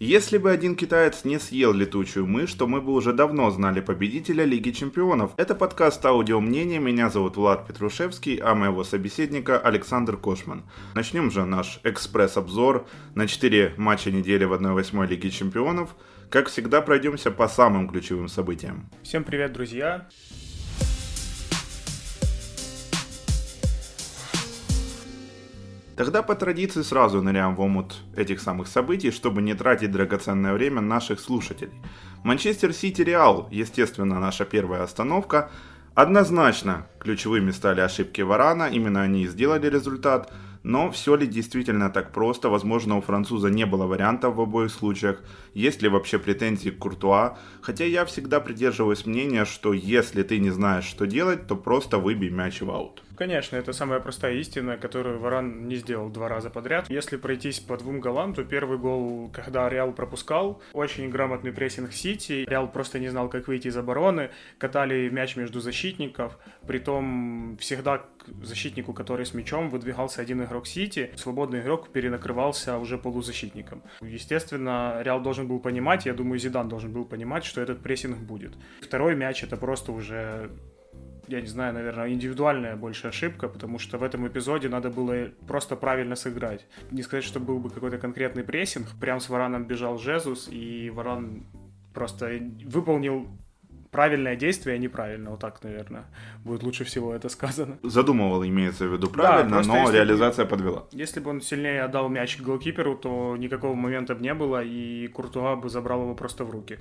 Если бы один китаец не съел летучую мышь, то мы бы уже давно знали победителя Лиги Чемпионов. Это подкаст «Аудио мнение». Меня зовут Влад Петрушевский, а моего собеседника Александр Кошман. Начнем же наш экспресс-обзор на 4 матча недели в 1-8 Лиги Чемпионов. Как всегда, пройдемся по самым ключевым событиям. Всем привет, друзья! Тогда по традиции сразу ныряем в омут этих самых событий, чтобы не тратить драгоценное время наших слушателей. Манчестер Сити Реал, естественно, наша первая остановка. Однозначно ключевыми стали ошибки Варана, именно они и сделали результат. Но все ли действительно так просто? Возможно, у француза не было вариантов в обоих случаях. Есть ли вообще претензии к Куртуа? Хотя я всегда придерживаюсь мнения, что если ты не знаешь, что делать, то просто выбей мяч в аут. Конечно, это самая простая истина, которую Варан не сделал два раза подряд. Если пройтись по двум голам, то первый гол, когда Реал пропускал, очень грамотный прессинг Сити. Реал просто не знал, как выйти из обороны, катали мяч между защитников, притом всегда к защитнику, который с мячом, выдвигался один игрок Сити, свободный игрок перенакрывался уже полузащитником. Естественно, Реал должен был понимать, я думаю, Зидан должен был понимать, что этот прессинг будет. Второй мяч это просто уже я не знаю, наверное, индивидуальная больше ошибка, потому что в этом эпизоде надо было просто правильно сыграть. Не сказать, что был бы какой-то конкретный прессинг. Прям с Вараном бежал Жезус, и Варан просто выполнил правильное действие, а неправильно, вот так, наверное, будет лучше всего это сказано. Задумывал, имеется в виду правильно, да, но реализация бы, подвела. Если бы он сильнее отдал мяч голкиперу, то никакого момента бы не было, и Куртуа бы забрал его просто в руки.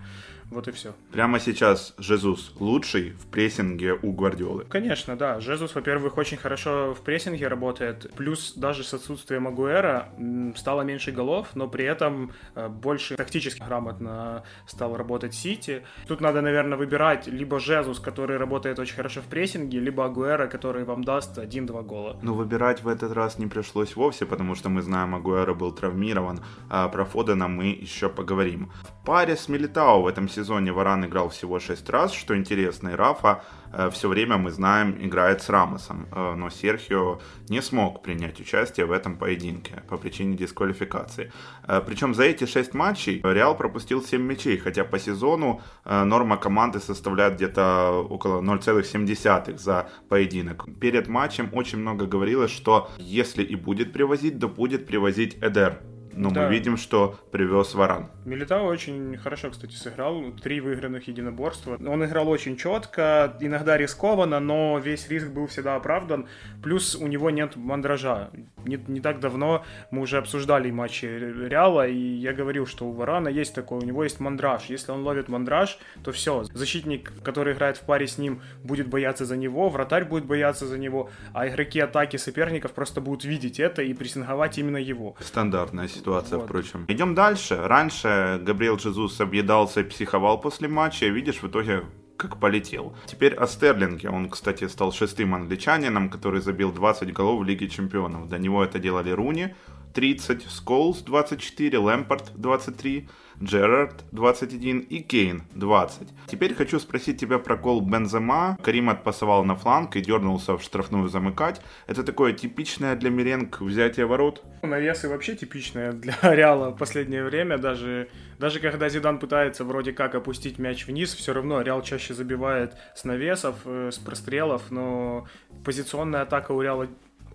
Вот и все. Прямо сейчас Жезус лучший в прессинге у Гвардиолы? Конечно, да. Жезус, во-первых, очень хорошо в прессинге работает, плюс даже с отсутствием Агуэра стало меньше голов, но при этом э, больше тактически грамотно стал работать Сити. Тут надо, наверное, выбирать выбирать либо Жезус, который работает очень хорошо в прессинге, либо Агуэра, который вам даст 1-2 гола. Но выбирать в этот раз не пришлось вовсе, потому что мы знаем, Агуэра был травмирован, а про Фодена мы еще поговорим. В паре с Милитао в этом сезоне Варан играл всего 6 раз, что интересно, и Рафа все время, мы знаем, играет с Рамосом. Э, но Серхио не смог принять участие в этом поединке по причине дисквалификации. Э, Причем за эти 6 матчей Реал пропустил 7 мячей, хотя по сезону норма команды составляет где-то около 0,7 за поединок. Перед матчем очень много говорилось, что если и будет привозить, то будет привозить Эдер но да. мы видим, что привез Варан. Милитао очень хорошо, кстати, сыграл. Три выигранных единоборства. Он играл очень четко, иногда рискованно, но весь риск был всегда оправдан. Плюс у него нет мандража. Не, не так давно мы уже обсуждали матчи Реала, и я говорил, что у Варана есть такой, у него есть мандраж. Если он ловит мандраж, то все. Защитник, который играет в паре с ним, будет бояться за него, вратарь будет бояться за него, а игроки атаки соперников просто будут видеть это и прессинговать именно его. Стандартная ситуация ситуация, вот. впрочем. Идем дальше. Раньше Габриэл Джезус объедался и психовал после матча. Видишь, в итоге как полетел. Теперь о Стерлинге. Он, кстати, стал шестым англичанином, который забил 20 голов в Лиге Чемпионов. До него это делали Руни 30, Сколс 24, Лэмпорт 23, Джерард 21 и Кейн 20. Теперь хочу спросить тебя про гол Бензема. Карим отпасовал на фланг и дернулся в штрафную замыкать. Это такое типичное для Меренг взятие ворот? Навесы вообще типичное для Реала в последнее время. Даже, даже когда Зидан пытается вроде как опустить мяч вниз, все равно Реал чаще забивает с навесов, э, с прострелов, но позиционная атака у Реала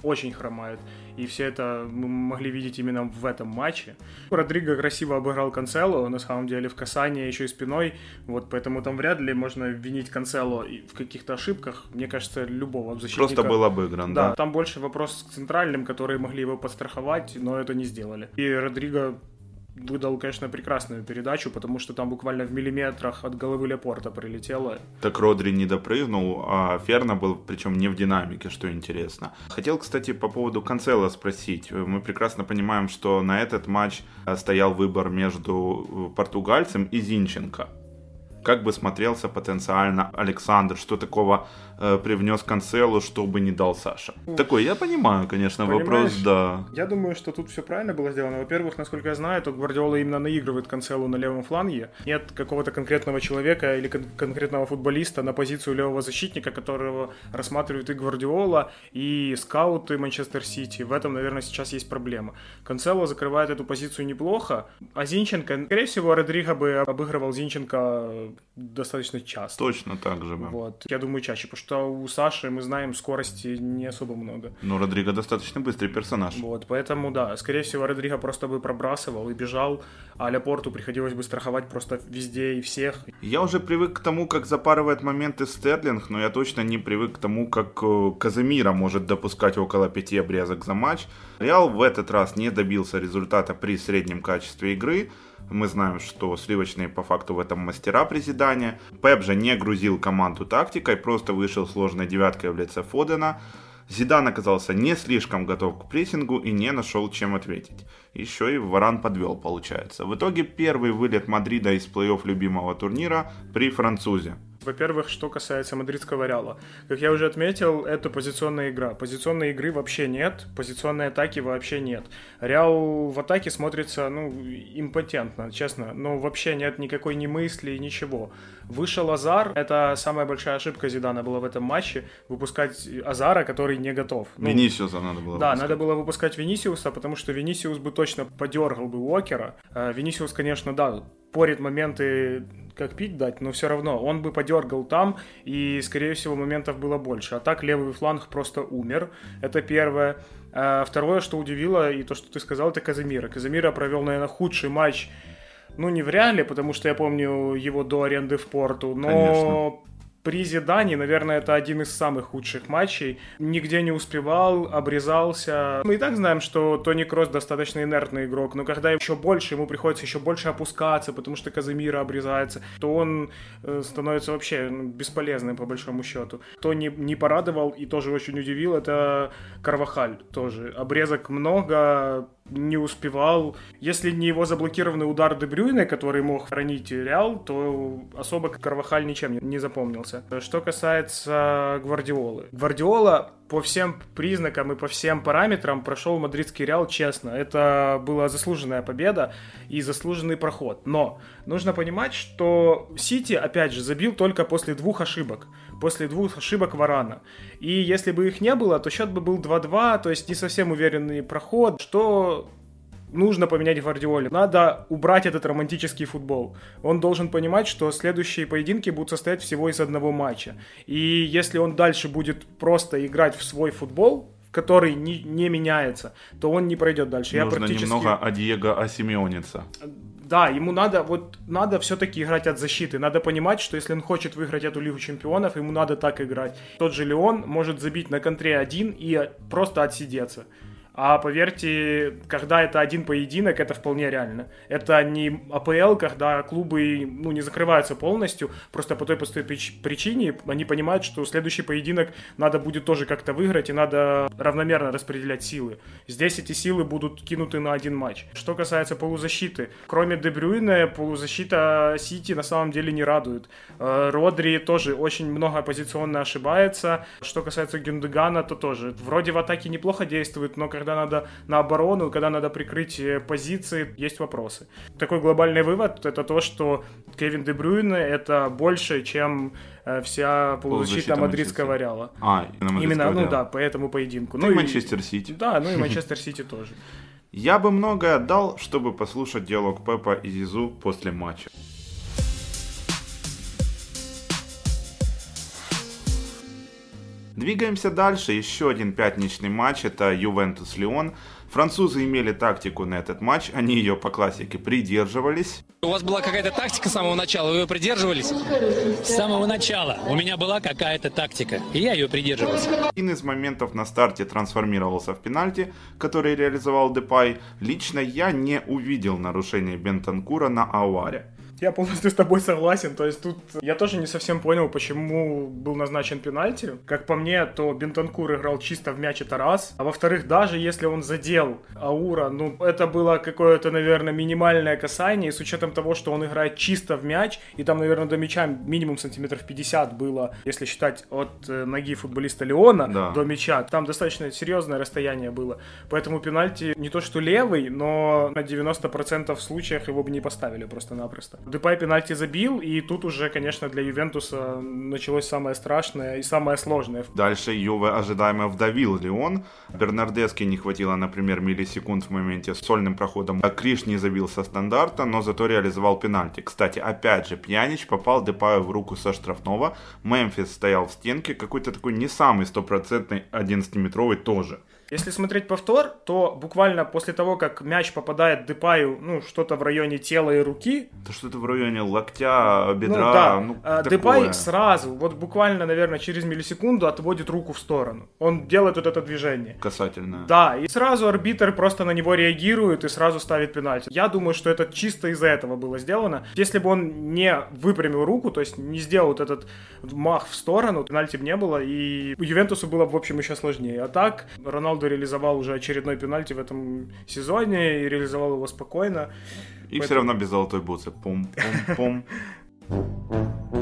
очень хромает. И все это мы могли видеть именно в этом матче. Родриго красиво обыграл Канцело, на самом деле в касании еще и спиной, вот поэтому там вряд ли можно винить Канцело в каких-то ошибках. Мне кажется, любого защитника. Просто был обыгран, да. Да, там больше вопрос к центральным, которые могли его подстраховать, но это не сделали. И Родриго выдал, конечно, прекрасную передачу, потому что там буквально в миллиметрах от головы Лепорта прилетело. Так Родри не допрыгнул, а Ферна был, причем не в динамике, что интересно. Хотел, кстати, по поводу Канцела спросить. Мы прекрасно понимаем, что на этот матч э, стоял выбор между э, португальцем и Зинченко как бы смотрелся потенциально Александр, что такого э, привнес Канцелу, чтобы не дал Саша. Такой, я понимаю, конечно, Понимаешь? вопрос, да. Я думаю, что тут все правильно было сделано. Во-первых, насколько я знаю, то Гвардиола именно наигрывает Канцелу на левом фланге. Нет какого-то конкретного человека или кон- конкретного футболиста на позицию левого защитника, которого рассматривает и Гвардиола, и скауты Манчестер Сити. В этом, наверное, сейчас есть проблема. Канцело закрывает эту позицию неплохо, а Зинченко, скорее всего, Родриго бы обыгрывал Зинченко достаточно часто. Точно так же, да. Вот. Я думаю, чаще, потому что у Саши, мы знаем, скорости не особо много. Но Родриго достаточно быстрый персонаж. Вот, поэтому, да, скорее всего, Родриго просто бы пробрасывал и бежал, а Ляпорту приходилось бы страховать просто везде и всех. Я уже привык к тому, как запарывает моменты Стерлинг, но я точно не привык к тому, как э, Каземира может допускать около пяти обрезок за матч. Реал в этот раз не добился результата при среднем качестве игры. Мы знаем, что сливочные по факту в этом мастера при Зидане. Пеп же не грузил команду тактикой, просто вышел сложной девяткой в лице Фодена. Зидан оказался не слишком готов к прессингу и не нашел чем ответить. Еще и Варан подвел, получается. В итоге первый вылет Мадрида из плей-офф любимого турнира при французе. Во-первых, что касается мадридского Реала. Как я уже отметил, это позиционная игра. Позиционной игры вообще нет, позиционной атаки вообще нет. Реал в атаке смотрится, ну, импотентно, честно. Но вообще нет никакой ни мысли, ничего. Вышел Азар, это самая большая ошибка Зидана была в этом матче, выпускать Азара, который не готов. Ну, Венисиуса надо было Да, выпускать. надо было выпускать Венисиуса, потому что Венисиус бы точно подергал бы Уокера. Э, Венисиус, конечно, да, порит моменты, как пить дать, но все равно он бы подергал там, и, скорее всего, моментов было больше. А так левый фланг просто умер. Это первое. А второе, что удивило, и то, что ты сказал, это Казамира. Казамира провел, наверное, худший матч ну, не в реале, потому что я помню его до аренды в порту, но Конечно. при Зидане, наверное, это один из самых худших матчей. Нигде не успевал, обрезался. Мы и так знаем, что Тони Кросс достаточно инертный игрок, но когда еще больше, ему приходится еще больше опускаться, потому что Казимира обрезается, то он э, становится вообще ну, бесполезным по большому счету. Кто не, не порадовал и тоже очень удивил, это Карвахаль тоже. Обрезок много, не успевал. Если не его заблокированный удар Дебрюйна, который мог хранить Реал, то особо Карвахаль ничем не- запомнился. Что касается Гвардиолы. Гвардиола по всем признакам и по всем параметрам прошел мадридский Реал честно. Это была заслуженная победа и заслуженный проход. Но нужно понимать, что Сити, опять же, забил только после двух ошибок. После двух ошибок Варана. И если бы их не было, то счет бы был 2-2, то есть не совсем уверенный проход, что нужно поменять Гвардиоле. Надо убрать этот романтический футбол. Он должен понимать, что следующие поединки будут состоять всего из одного матча. И если он дальше будет просто играть в свой футбол, который не, не меняется, то он не пройдет дальше. Я Нужно практически... немного о Диего Осимеоница. Да, ему надо, вот, надо все-таки играть от защиты. Надо понимать, что если он хочет выиграть эту Лигу Чемпионов, ему надо так играть. Тот же Леон может забить на контре один и просто отсидеться. А поверьте, когда это один поединок, это вполне реально. Это не АПЛ, когда клубы ну, не закрываются полностью, просто по той простой прич- причине они понимают, что следующий поединок надо будет тоже как-то выиграть, и надо равномерно распределять силы. Здесь эти силы будут кинуты на один матч. Что касается полузащиты, кроме Дебрюйна, полузащита Сити на самом деле не радует. Э, Родри тоже очень много позиционно ошибается. Что касается Гюндегана, то тоже. Вроде в атаке неплохо действует, но когда надо на оборону, когда надо прикрыть э, позиции, есть вопросы. Такой глобальный вывод это то, что Кевин Дебрюйне это больше, чем э, вся полузащита мадридского. Реала. А, именно, Именно, ну да, по этому поединку. Ну и и- Манчестер Сити. Да, ну и Манчестер Сити тоже. Я бы многое отдал, чтобы послушать диалог Пепа и Зизу после матча. Двигаемся дальше. Еще один пятничный матч. Это Ювентус-Лион. Французы имели тактику на этот матч. Они ее по классике придерживались. У вас была какая-то тактика с самого начала, вы ее придерживались? С самого начала у меня была какая-то тактика, и я ее придерживался. Один из моментов на старте трансформировался в пенальти, который реализовал Депай. Лично я не увидел нарушения Бентанкура на Ауаре. Я полностью с тобой согласен. То есть тут я тоже не совсем понял, почему был назначен пенальти. Как по мне, то Бентанкур играл чисто в мяч это раз. А во-вторых, даже если он задел Аура, ну это было какое-то, наверное, минимальное касание. И с учетом того, что он играет чисто в мяч, и там, наверное, до мяча минимум сантиметров 50 было, если считать от э, ноги футболиста Леона Да. до мяча. Там достаточно серьезное расстояние было. Поэтому пенальти не то что левый, но на 90% случаях его бы не поставили просто-напросто. Депай пенальти забил, и тут уже, конечно, для Ювентуса началось самое страшное и самое сложное. Дальше Юве ожидаемо вдавил Леон. Бернардески не хватило, например, миллисекунд в моменте с сольным проходом. А Криш не забил со стандарта, но зато реализовал пенальти. Кстати, опять же, Пьянич попал Депаю в руку со штрафного. Мемфис стоял в стенке. Какой-то такой не самый стопроцентный 11-метровый тоже. Если смотреть повтор, то буквально после того, как мяч попадает Депаю, ну, что-то в районе тела и руки, Это что-то в районе локтя, ну бедра. да, Ну, а. Депай сразу, вот буквально, наверное, через миллисекунду отводит руку в сторону. Он делает вот это движение. Касательно. Да, и сразу арбитр просто на него реагирует и сразу ставит пенальти. Я думаю, что это чисто из-за этого было сделано. Если бы он не выпрямил руку, то есть не сделал вот этот мах в сторону, пенальти бы не было, и у Ювентусу было, в общем, еще сложнее. А так, Роналду реализовал уже очередной пенальти в этом сезоне и реализовал его спокойно. И все равно без золотой буцы. Пум-пум-пум.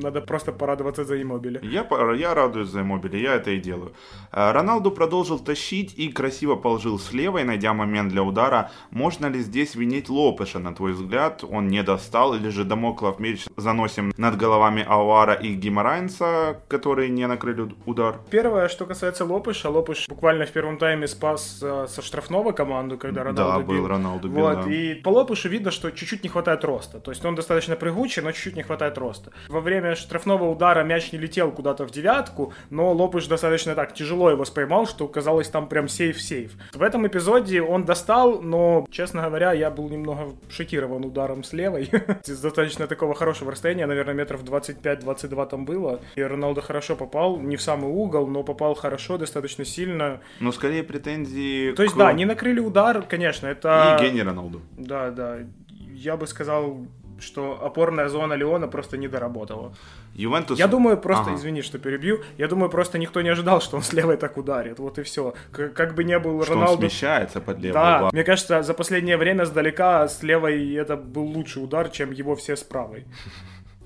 надо просто порадоваться за иммобили. Я, я радуюсь за Иммобили, я это и делаю. А, Роналду продолжил тащить и красиво положил с левой, найдя момент для удара. Можно ли здесь винить Лопеша, на твой взгляд? Он не достал, или же Дамоклов меч заносим над головами Ауара и Гимарайнца, которые не накрыли удар? Первое, что касается Лопыша, Лопыш буквально в первом тайме спас э, со штрафного команду, когда Роналду да, был бил. Роналду бил, Вот, да. и по Лопышу видно, что чуть-чуть не хватает роста. То есть он достаточно прыгучий, но чуть-чуть не хватает роста. Во время штрафного удара мяч не летел куда-то в девятку, но Лопыш достаточно так тяжело его споймал, что казалось там прям сейф-сейф. В этом эпизоде он достал, но, честно говоря, я был немного шокирован ударом с левой. С достаточно такого хорошего расстояния, наверное, метров 25-22 там было. И Роналдо хорошо попал, не в самый угол, но попал хорошо, достаточно сильно. Но скорее претензии То есть, к- да, не накрыли удар, конечно, это... И гений Роналду. Да, да. Я бы сказал, что опорная зона Леона просто не доработала. Ювентус... Я думаю, просто, Ага. извини, что перебью, я думаю, просто никто не ожидал, что он с левой так ударит. Вот и все. Как бы не был Что он Роналду... смещается под левый Да, угол. мне кажется, за последнее время сдалека с левой это был лучший удар, чем его все с правой.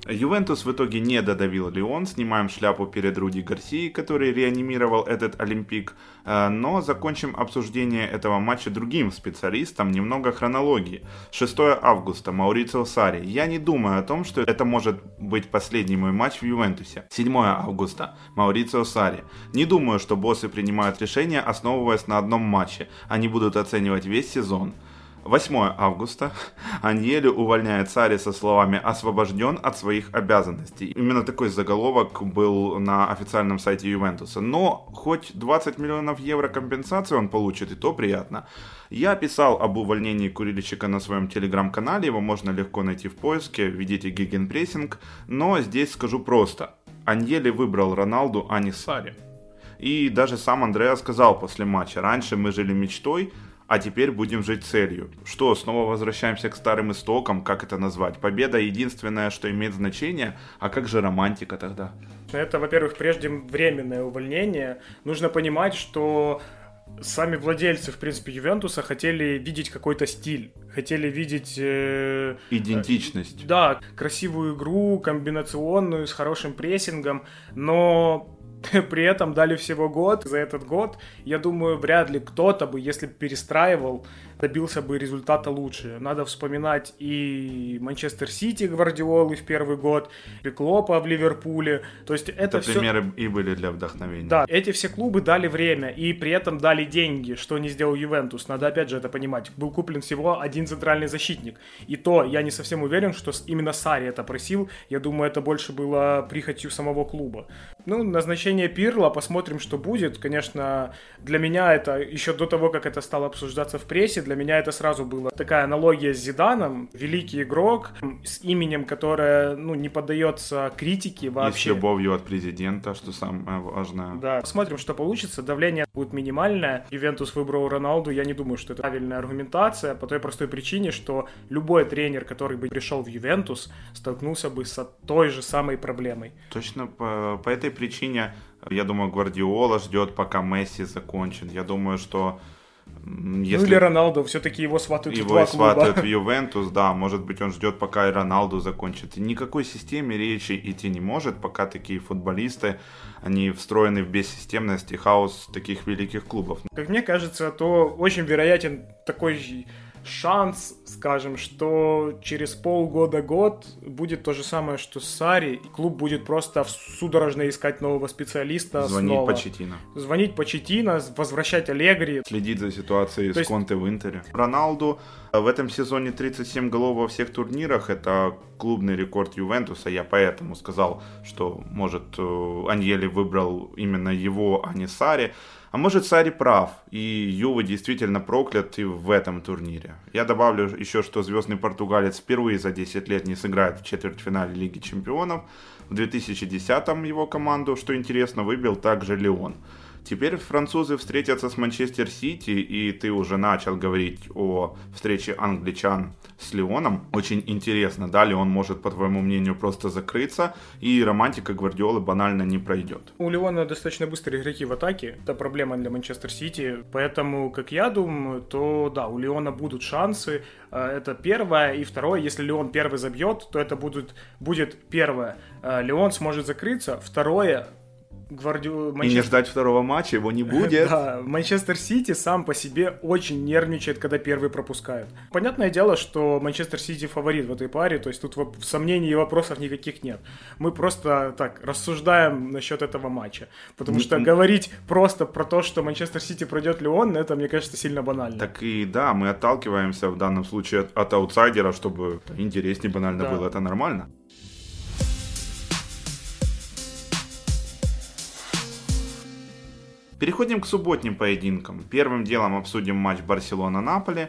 Ювентус в итоге не додавил Леон. Снимаем шляпу перед Руди Гарсией, который реанимировал этот Олимпик. Э, Но закончим обсуждение этого матча другим специалистом. Немного хронологии. 6 августа. Маурицио Сари. Я не думаю о том, что это может быть последний мой матч в Ювентусе. 7 августа. Маурицио Сари. Не думаю, что боссы принимают решения, основываясь на одном матче. Они будут оценивать весь сезон. 8 августа. Аньели увольняет Сари со словами «освобожден от своих обязанностей». Именно такой заголовок был на официальном сайте Ювентуса. Но хоть 20 миллионов евро компенсации он получит, и то приятно. Я писал об увольнении Курильчика на своем телеграм-канале, его можно легко найти в поиске, введите гигенпрессинг. Но здесь скажу просто. Аньели выбрал Роналду, а не Сари. И даже сам Андреа сказал после матча, раньше мы жили мечтой, а теперь будем жить целью. Что, снова возвращаемся к старым истокам, как это назвать? Победа единственное, что имеет значение, а как же романтика тогда? Это, во-первых, прежде временное увольнение. Нужно понимать, что сами владельцы, в принципе, Ювентуса хотели видеть какой-то стиль, хотели видеть... э, Идентичность. Да, красивую игру, комбинационную, с хорошим прессингом, но при этом дали всего год. За этот год, я думаю, вряд ли кто-то бы, если перестраивал, добился бы результата лучше. Надо вспоминать и Манчестер Сити Гвардиолы в первый год, и Клопа в Ливерпуле. То есть это, Это все... примеры и были для вдохновения. Да, эти все клубы дали время и при этом дали деньги, что не сделал Ювентус. Надо опять же это понимать. Был куплен всего один центральный защитник. И то я не совсем уверен, что именно Сари это просил. Я думаю, это больше было прихотью самого клуба. Ну, назначение Пирла, посмотрим, что будет. Конечно, для меня это еще до того, как это стало обсуждаться в прессе, для меня это сразу было такая аналогия с Зиданом. Великий игрок с именем, которое ну, не поддается критике вообще. И с любовью от президента, что самое важное. Да, посмотрим, что получится. Давление будет минимальное. Ивентус выбрал Роналду. Я не думаю, что это правильная аргументация по той простой причине, что любой тренер, который бы пришел в Ювентус, столкнулся бы с той же самой проблемой. Точно по, по этой причине, я думаю, Гвардиола ждет, пока Месси закончит. Я думаю, что если... Ну или Роналду, все-таки его сватают его в два сватают в Ювентус, да, может быть он ждет, пока и Роналду закончит. И никакой системе речи идти не может, пока такие футболисты, они встроены в бессистемность и хаос таких великих клубов. Как мне кажется, то очень вероятен такой шанс, скажем, что через полгода-год будет то же самое, что с Сари, клуб будет просто судорожно искать нового специалиста Звонить снова. Почетина. Звонить Почетина, возвращать Аллегри. Следить за ситуацией То с Конте в Интере. Роналду в этом сезоне 37 голов во всех турнирах. Это клубный рекорд Ювентуса. Я поэтому сказал, что, может, э, Аньели выбрал именно его, а не Сари. А может, Сари прав, и Юва действительно проклят и в этом турнире. Я добавлю еще, что звездный португалец впервые за 10 лет не сыграет в четвертьфинале Лиги Чемпионов. В 2010-м его команду, что интересно, выбил также Леон. Теперь французы встретятся с Манчестер Сити, и ты уже начал говорить о встрече англичан с Леоном. Очень интересно, да, ли он может, по твоему мнению, просто закрыться, и романтика Гвардиолы банально не пройдет. У Леона достаточно быстрые игроки в атаке, это проблема для Манчестер Сити, поэтому, как я думаю, то да, у Леона будут шансы, э, это первое, и второе, если Леон первый забьет, то это будет, будет первое, э, Леон сможет закрыться, второе, Гвардио... Манчестер... И не ждать второго матча, его не будет. да, Манчестер Сити сам по себе очень нервничает, когда первый пропускают. Понятное дело, что Манчестер Сити фаворит в этой паре, то есть тут сомнений и вопросов никаких нет. Мы просто так рассуждаем насчет этого матча. Потому что говорить просто про то, что Манчестер Сити пройдет Леон, это, мне кажется, сильно банально. Так и да, мы отталкиваемся в данном случае от, от аутсайдера, чтобы интереснее банально да. было, это нормально. Переходим к субботним поединкам. Первым делом обсудим матч Барселона-Наполи.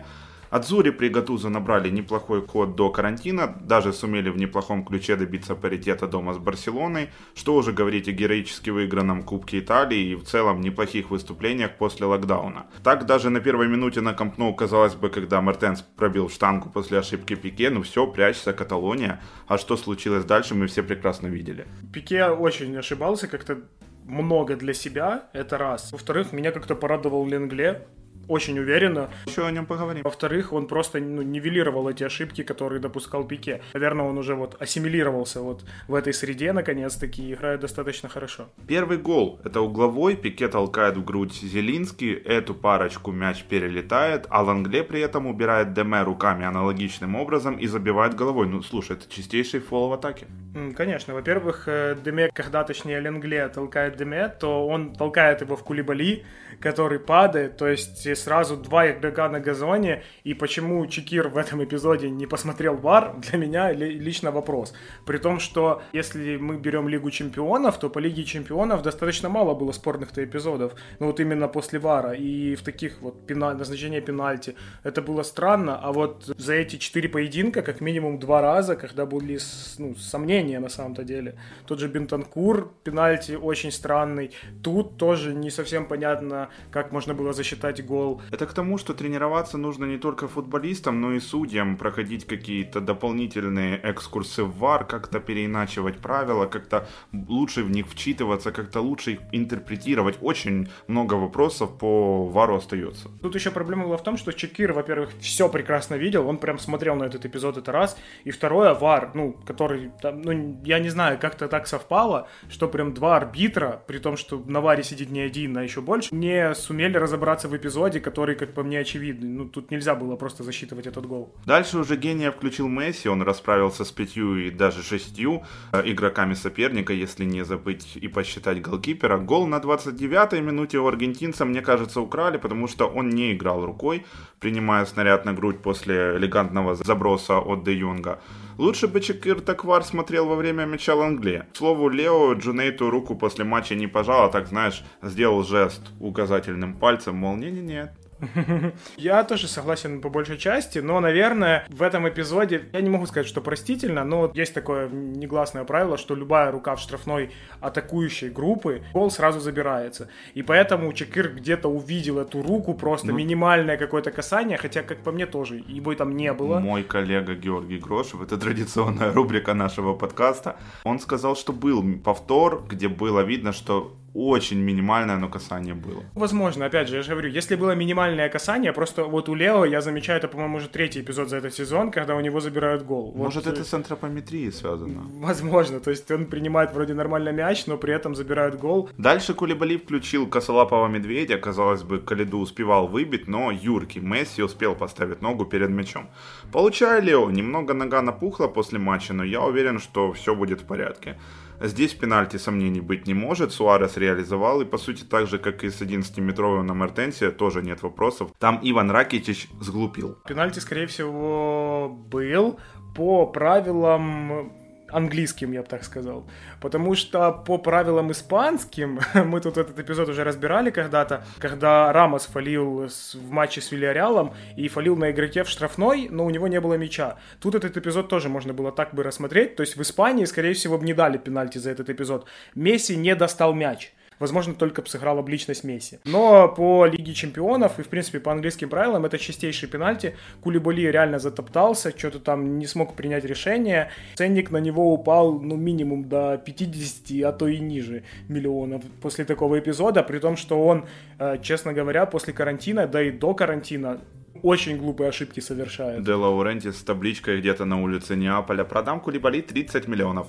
Адзури при Гатузо набрали неплохой ход до карантина, даже сумели в неплохом ключе добиться паритета дома с Барселоной, что уже говорить о героически выигранном Кубке Италии и в целом неплохих выступлениях после локдауна. Так даже на первой минуте на Кампну казалось бы, когда Мартенс пробил штангу после ошибки Пике, ну все, прячься, Каталония. А что случилось дальше, мы все прекрасно видели. Пике очень ошибался, как-то много для себя, это раз. Во-вторых, меня как-то порадовал Ленгле, очень уверенно. Еще о нем поговорим. Во-вторых, он просто ну, нивелировал эти ошибки, которые допускал Пике. Наверное, он уже вот ассимилировался вот в этой среде, наконец-таки, и играет достаточно хорошо. Первый гол. Это угловой, Пике толкает в грудь Зелинский, эту парочку мяч перелетает, а Лангле при этом убирает Деме руками аналогичным образом и забивает головой. Ну, слушай, это чистейший фол в атаке. Конечно. Во-первых, э, Деме, когда, точнее, Ленгле толкает Деме, то он толкает его в Кулибали, который падает, то есть сразу два игрока на газоне, и почему Чекир в этом эпизоде не посмотрел ВАР, для меня лично вопрос. При том, что если мы берем Лигу Чемпионов, то по Лиге Чемпионов достаточно мало было спорных-то эпизодов, ну вот именно после ВАРа, и в таких вот пеналь, назначение пенальти, это было странно, а вот за эти четыре поединка как минимум два раза, когда были ну, сомнения на самом-то деле. Тот же Бентанкур, пенальти очень странный, тут тоже не совсем понятно, как можно было засчитать гол гол. Это к тому, что тренироваться нужно не только футболистам, но и судьям, проходить какие-то дополнительные экскурсы в ВАР, как-то переиначивать правила, как-то лучше в них вчитываться, как-то лучше их интерпретировать. Очень много вопросов по ВАРу остается. Тут еще проблема была в том, что Чекир, во-первых, все прекрасно видел, он прям смотрел на этот эпизод, это раз. И второе, ВАР, ну, который, там, ну, я не знаю, как-то так совпало, что прям два арбитра, при том, что на ВАРе сидит не один, а еще больше, не сумели разобраться в эпизоде, эпизоде, который, как по мне, очевидный. Ну, тут нельзя было просто засчитывать этот гол. Дальше уже гения включил Месси, он расправился с пятью и даже шестью э, игроками соперника, если не забыть и посчитать голкипера. Гол на 29-й минуте у аргентинца, мне кажется, украли, потому что он не играл рукой, принимая снаряд на грудь после элегантного заброса от Де Юнга. Лучше бы Чекир Таквар смотрел во время мяча Лангле. К слову, Лео Джунейту руку после матча не пожал, а так, знаешь, сделал жест указательным пальцем, мол, не-не-не, Я тоже согласен по большей части, но, наверное, в этом эпизоде, я не могу сказать, что простительно, но есть такое негласное правило, что любая рука в штрафной атакующей группы, гол сразу забирается. И поэтому Чекир где-то увидел эту руку, просто ну, минимальное какое-то касание, хотя, как по мне, тоже его там не было. Мой коллега Георгий Грошев, это традиционная рубрика нашего подкаста, он сказал, что был повтор, где было видно, что очень минимальное, но касание было. Возможно, опять же, я же говорю, если было минимальное касание, просто вот у Лео, я замечаю, это, по-моему, уже третий эпизод за этот сезон, когда у него забирают гол. Может, вот, это с антропометрией связано? Возможно, то есть он принимает вроде нормально мяч, но при этом забирают гол. Дальше Кулибали включил косолапого медведя, казалось бы, Калиду успевал выбить, но Юрки Месси успел поставить ногу перед мячом. Получая Лео, немного нога напухла после матча, но я уверен, что все будет в порядке. Здесь пенальти сомнений быть не может. Суарес реализовал. И по сути так же, как и с 11-метровым на Мертенсе, тоже нет вопросов. Там Иван Ракитич сглупил. Пенальти, скорее всего, был по правилам английским, я бы так сказал. Потому что по правилам испанским, мы тут этот эпизод уже разбирали когда-то, когда Рамос фалил в матче с Вильяреалом и фалил на игроке в штрафной, но у него не было мяча. Тут этот эпизод тоже можно было так бы рассмотреть. То есть в Испании, скорее всего, бы не дали пенальти за этот эпизод. Месси не достал мяч возможно, только бы сыграл об личность Месси. Но по Лиге Чемпионов и, в принципе, по английским правилам это чистейший пенальти. Кулибали реально затоптался, что-то там не смог принять решение. Ценник на него упал, ну, минимум до 50, а то и ниже миллионов после такого эпизода, при том, что он, э, честно говоря, после карантина, да и до карантина, очень глупые ошибки совершает. Де Лауренти с табличкой где-то на улице Неаполя. Продам Кулибали 30 миллионов.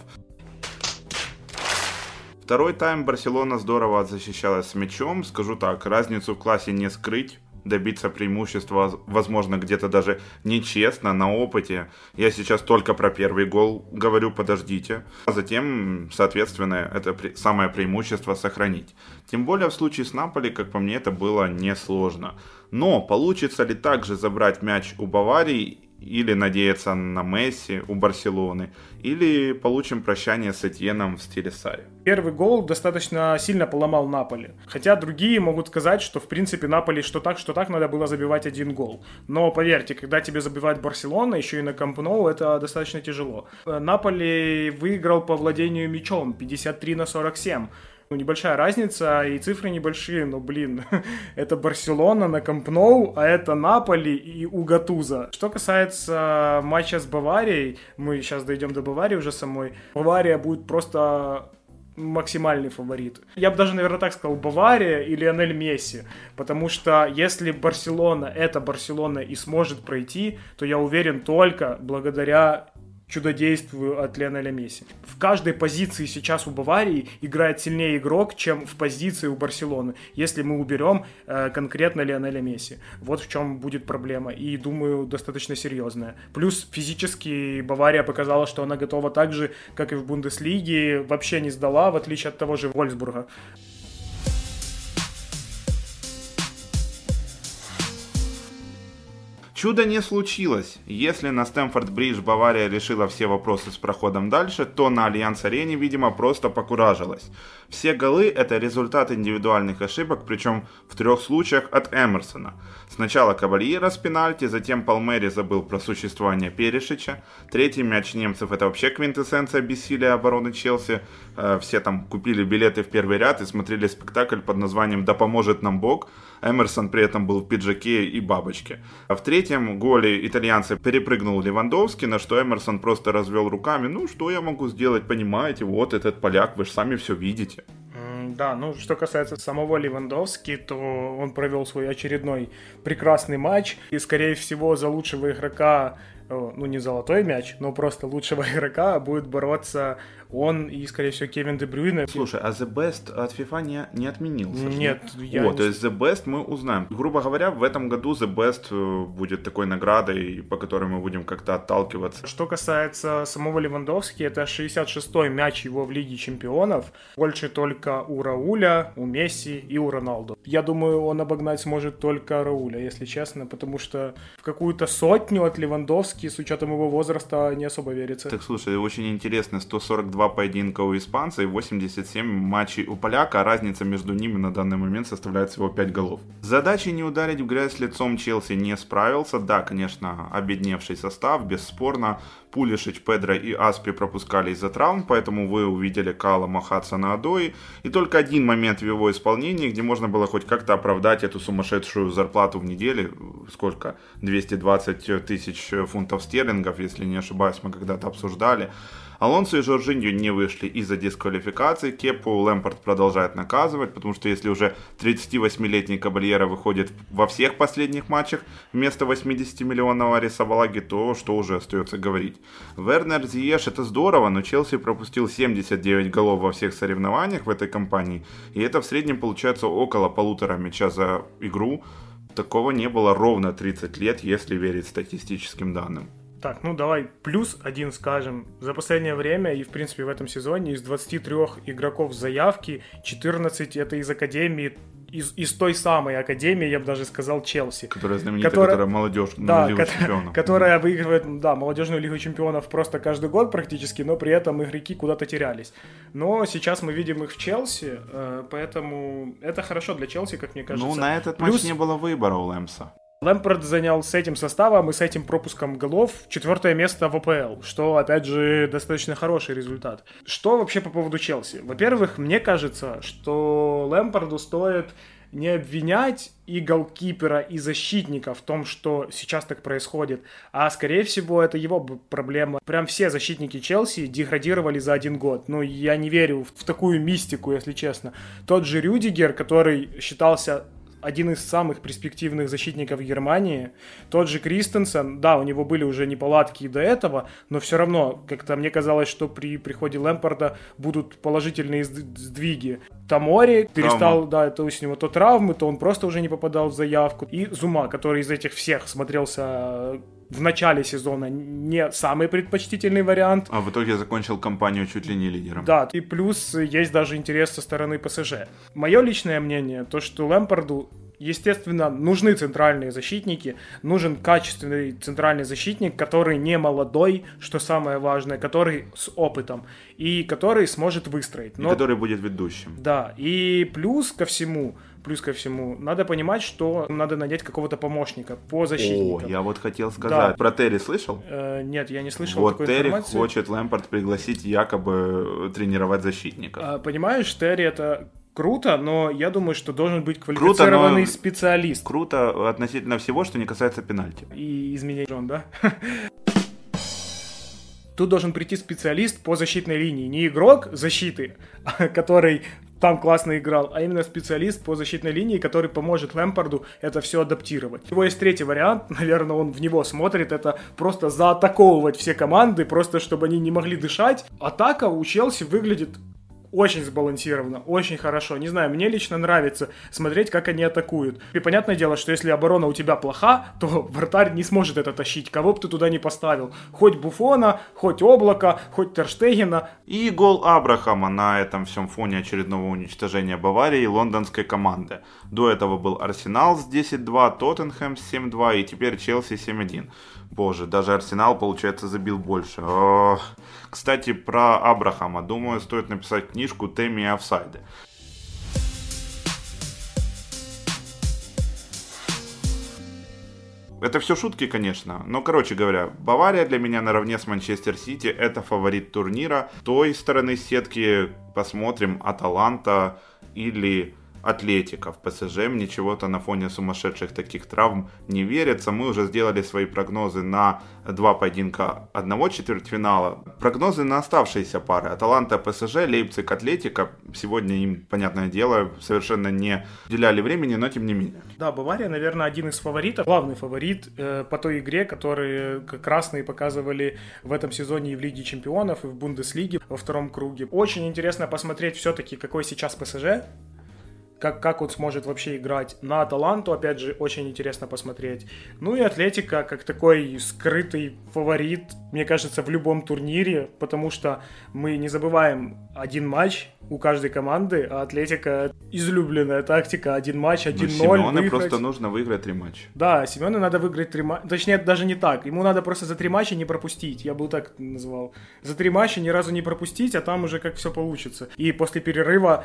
Второй тайм Барселона здорово защищалась с мячом. Скажу так, разницу в классе не скрыть добиться преимущества, возможно, где-то даже нечестно, на опыте. Я сейчас только про первый гол говорю, подождите. А затем, соответственно, это самое преимущество сохранить. Тем более в случае с Наполи, как по мне, это было несложно. Но получится ли также забрать мяч у Баварии или надеяться на Месси у Барселоны, или получим прощание с Этьеном в стиле Сари. Первый гол достаточно сильно поломал Наполи. Хотя другие могут сказать, что в принципе Наполи что так, что так надо было забивать один гол. Но поверьте, когда тебе забивает Барселона, еще и на Камп Ноу, это достаточно тяжело. Наполи выиграл по владению мячом 53 на 47. Ну, небольшая разница, и цифры небольшие, но, блин, это Барселона на Камп Ноу, а это Наполи и Угатуза. Что касается матча с Баварией, мы сейчас дойдем до Баварии уже самой, Бавария будет просто максимальный фаворит. Я бы даже, наверное, так сказал, Бавария и Лионель Месси. Потому что если Барселона, это Барселона и сможет пройти, то я уверен только благодаря чудодействию от Лионеля Месси. В каждой позиции сейчас у Баварии играет сильнее игрок, чем в позиции у Барселоны, если мы уберем э, конкретно Лионеля Месси. Вот в чем будет проблема, и думаю, достаточно серьезная. Плюс физически Бавария показала, что она готова так же, как и в Бундеслиге, вообще не сдала, в отличие от того же Вольсбурга. Чудо не случилось. Если на Стэнфорд-Бридж Бавария решила все вопросы с проходом дальше, то на Альянс-арене, видимо, просто покуражилась. Все голы – это результат индивидуальных ошибок, причем в трех случаях от Эмерсона. Сначала Кавальера с пенальти, затем Палмери забыл про существование Перешича. Третий мяч немцев – это вообще квинтэссенция бессилия обороны Челси. Э, все там купили билеты в первый ряд и смотрели спектакль под названием «Да поможет нам Бог». Эмерсон при этом был в пиджаке и бабочке. А в третьем голе итальянца перепрыгнул Левандовский, на что Эмерсон просто развел руками. Ну, что я могу сделать, понимаете, вот этот поляк, вы же сами все видите. Да, ну что касается самого Левандовски, то он провел свой очередной прекрасный матч. И, скорее всего, за лучшего игрока ну не золотой мяч, но просто лучшего игрока будет бороться он и, скорее всего, Кевин Де Брюйне. Слушай, а The Best от FIFA не, не отменился? Нет, я Вот, не... то есть The Best мы узнаем. Грубо говоря, в этом году The Best э, будет такой наградой, по которой мы будем как-то отталкиваться. Что касается самого Левандовски, это 66-й мяч его в Лиге Чемпионов. Больше только у Рауля, у Месси и у Роналду. Я думаю, он обогнать сможет только Рауля, если честно, потому что в какую-то сотню от Левандовски, с учетом его возраста, не особо верится. Так, слушай, очень интересно, 142 поединка у испанца и 87 матчей у поляка, а разница между ними на данный момент составляет всего 5 голов. С задачей не ударить в грязь лицом Челси не справился. Да, конечно, обедневший состав, бесспорно. Пулишич, Педро и Аспи пропускали из-за травм, поэтому вы увидели Кала махаться на Адои. И только один момент в его исполнении, где можно было хоть как-то оправдать эту сумасшедшую зарплату в неделю. Сколько? 220 тысяч фунтов стерлингов, если не ошибаюсь, мы когда-то обсуждали. Алонсо и Жоржиньо не вышли из-за дисквалификации. Кепу Лэмпорт продолжает наказывать, потому что если уже 38-летний Кабальера выходит во всех последних матчах вместо 80-миллионного Арисабалаги, то что уже остается говорить. Вернер Зиеш это здорово, но Челси пропустил 79 голов во всех соревнованиях в этой кампании, и это в среднем получается около полутора мяча за игру. Такого не было ровно 30 лет, если верить статистическим данным. Так, ну давай плюс один скажем. За последнее время и, в принципе, в этом сезоне из 23 игроков заявки 14 это из Академии из, из той самой академии, я бы даже сказал, Челси. Которая знаменитая, которая, которая молодежь, да, Лигу ко- чемпионов. Которая выигрывает, да, молодежную Лигу чемпионов просто каждый год практически, но при этом игроки куда-то терялись. Но сейчас мы видим их в Челси, э, поэтому это хорошо для Челси, как мне кажется. Ну, на этот Плюс... матч не было выбора у Лэмса. Лэмпорт занял с этим составом и с этим пропуском голов четвертое место в АПЛ, что, опять же, достаточно хороший результат. Что вообще по поводу Челси? Во-первых, мне кажется, что Лэмпорду стоит не обвинять и голкипера, и защитника в том, что сейчас так происходит, а скорее всего это его проблема. Прям все защитники Челси деградировали за один год. Ну, я не верю в такую мистику, если честно. Тот же Рюдигер, который считался один из самых перспективных защитников Германии. Тот же Кристенсен, да, у него были уже неполадки и до этого, но все равно, как-то мне казалось, что при приходе Лэмпорда будут положительные сдвиги. Тамори перестал, да, то есть у него то травмы, то он просто уже не попадал в заявку. И Зума, который из этих всех смотрелся в начале сезона не самый предпочтительный вариант. А в итоге закончил кампанию чуть ли не лидером. Да, и плюс есть даже интерес со стороны ПСЖ. Мое личное мнение, то что Лэмпорду естественно, нужны центральные защитники, нужен качественный центральный защитник, который не молодой, что самое важное, который с опытом и который сможет выстроить. Но... И который будет ведущим. Да, и плюс ко всему, плюс ко всему, надо понимать, что надо нанять какого-то помощника по защитникам. О, я вот хотел сказать. Да. Про Терри слышал? Э, нет, я не слышал вот такой Терри информации. хочет Лэмпорт пригласить якобы тренировать защитников. А, понимаешь, Терри это круто, но я думаю, что должен быть квалифицированный круто, специалист. Круто относительно всего, что не касается пенальти. И изменений, да? Тут должен прийти специалист по защитной линии. Не игрок защиты, который там классно играл, а именно специалист по защитной линии, который поможет Лэмпорду это все адаптировать. У него есть третий вариант, наверное, он в него смотрит, это просто заатаковывать все команды, просто чтобы они не могли дышать. Атака у Челси выглядит очень сбалансировано, очень хорошо. Не знаю, мне лично нравится смотреть, как они атакуют. И понятное дело, что если оборона у тебя плоха, то вратарь не сможет это тащить, кого бы ты туда не поставил. Хоть Буфона, хоть Облака, хоть Терштегена. И гол Абрахама на этом всем фоне очередного уничтожения Баварии и лондонской команды. До этого был Арсенал с 10-2, Тоттенхэм с 7-2 и теперь Челси 7-1. Боже, даже Арсенал, получается, забил больше. Кстати, про Абрахама. Думаю, стоит написать книжку «Теми офсайды». Это все шутки, конечно. Но, короче говоря, Бавария для меня наравне с Манчестер Сити это фаворит турнира. Той стороны сетки посмотрим Аталанта или Атлетика. В ПСЖ мне чего-то на фоне сумасшедших таких травм не верится. Мы уже сделали свои прогнозы на два поединка одного четвертьфинала. Прогнозы на оставшиеся пары. Аталанта, ПСЖ, Лейпциг, Атлетика. Сегодня им, понятное дело, совершенно не уделяли времени, но тем не менее. Да, Бавария, наверное, один из фаворитов. Главный фаворит э, по той игре, которые красные показывали в этом сезоне и в Лиге Чемпионов, и в Бундеслиге во втором круге. Очень интересно посмотреть все-таки, какой сейчас ПСЖ как, как он сможет вообще играть. На Аталанту, опять же, очень интересно посмотреть. Ну и Атлетика, как такой скрытый фаворит, мне кажется, в любом турнире, потому что мы не забываем один матч у каждой команды, а Атлетика излюбленная тактика, один матч, один ноль Семену просто нужно выиграть три матча. Да, Семену надо выиграть три матча, точнее, даже не так, ему надо просто за три матча не пропустить, я бы так назвал. За три матча ни разу не пропустить, а там уже как все получится. И после перерыва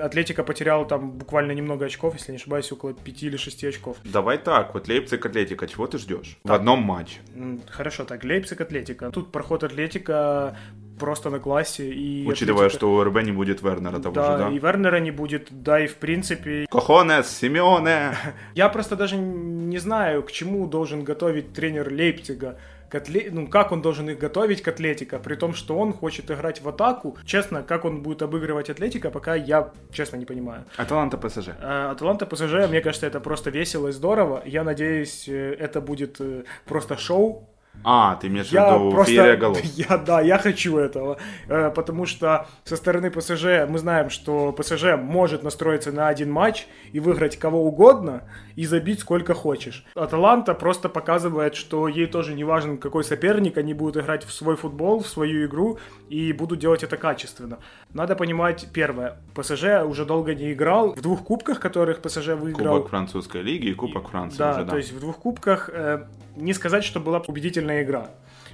Атлетика потеряла там буквально немного очков, если не ошибаюсь, около 5 или 6 очков. Давай так, вот Лейпциг Атлетика, чего ты ждешь? Так. В одном матче. Хорошо, так, Лейпциг Атлетика. Тут проход Атлетика просто на классе. И Учитывая, Атлетика... что у РБ не будет Вернера того да, же, да? и Вернера не будет, да, и в принципе... Кохонес, Симеоне! Я просто даже не знаю, к чему должен готовить тренер Лейпцига к атле... ну, как он должен их готовить к Атлетика, при том, что он хочет играть в атаку. Честно, как он будет обыгрывать Атлетика, пока я, честно, не понимаю. Аталанта ПСЖ. Э, Аталанта ПСЖ, мне кажется, это просто весело и здорово. Я надеюсь, э, это будет э, просто шоу, а, ты имеешь в виду просто, феерия голов. Я, да, я хочу этого, э, потому что со стороны ПСЖ мы знаем, что ПСЖ может настроиться на один матч и выиграть кого угодно и забить сколько хочешь. Аталанта просто показывает, что ей тоже не важен какой соперник, они будут играть в свой футбол, в свою игру и будут делать это качественно. Надо понимать, первое, ПСЖ уже долго не играл в двух кубках, которых ПСЖ выиграл. Кубок французской лиги и Кубок Франции да, уже, да. то есть в двух кубках э, не сказать, что была убедительная игра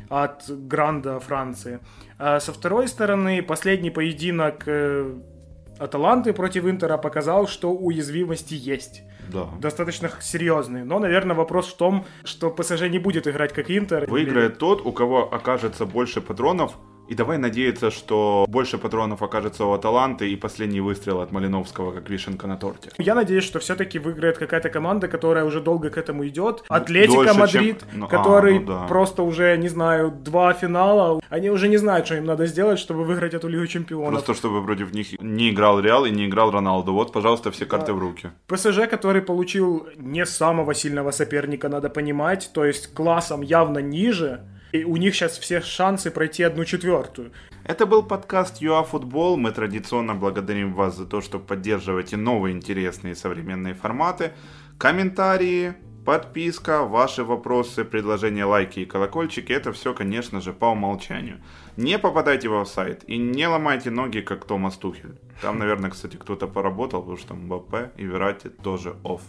от Гранда Франции. А со второй стороны, последний поединок э, Аталанты против Интера показал, что уязвимости есть. Да. Достаточно серьезные. Но, наверное, вопрос в том, что ПСЖ не будет играть как Интер. Выиграет или... тот, у кого окажется больше патронов и давай надеяться, что больше патронов окажется у Аталанты и последний выстрел от Малиновского, как вишенка на торте. Я надеюсь, что все-таки выиграет какая-то команда, которая уже долго к этому идет. Атлетико Мадрид, чем... ну, который а, ну, да. просто уже, не знаю, два финала. Они уже не знают, что им надо сделать, чтобы выиграть эту Лигу Чемпионов. Просто чтобы против них не играл Реал и не играл Роналду. Вот, пожалуйста, все карты да. в руки. ПСЖ, который получил не самого сильного соперника, надо понимать, то есть классом явно ниже, и у них сейчас все шансы пройти одну четвертую. Это был подкаст ЮАФутбол. Мы традиционно благодарим вас за то, что поддерживаете новые интересные современные форматы. Комментарии, подписка, ваши вопросы, предложения, лайки и колокольчики. Это все, конечно же, по умолчанию. Не попадайте в сайт и не ломайте ноги, как Томас Тухель. Там, наверное, кстати, кто-то поработал, потому что МБП и Верати тоже офф.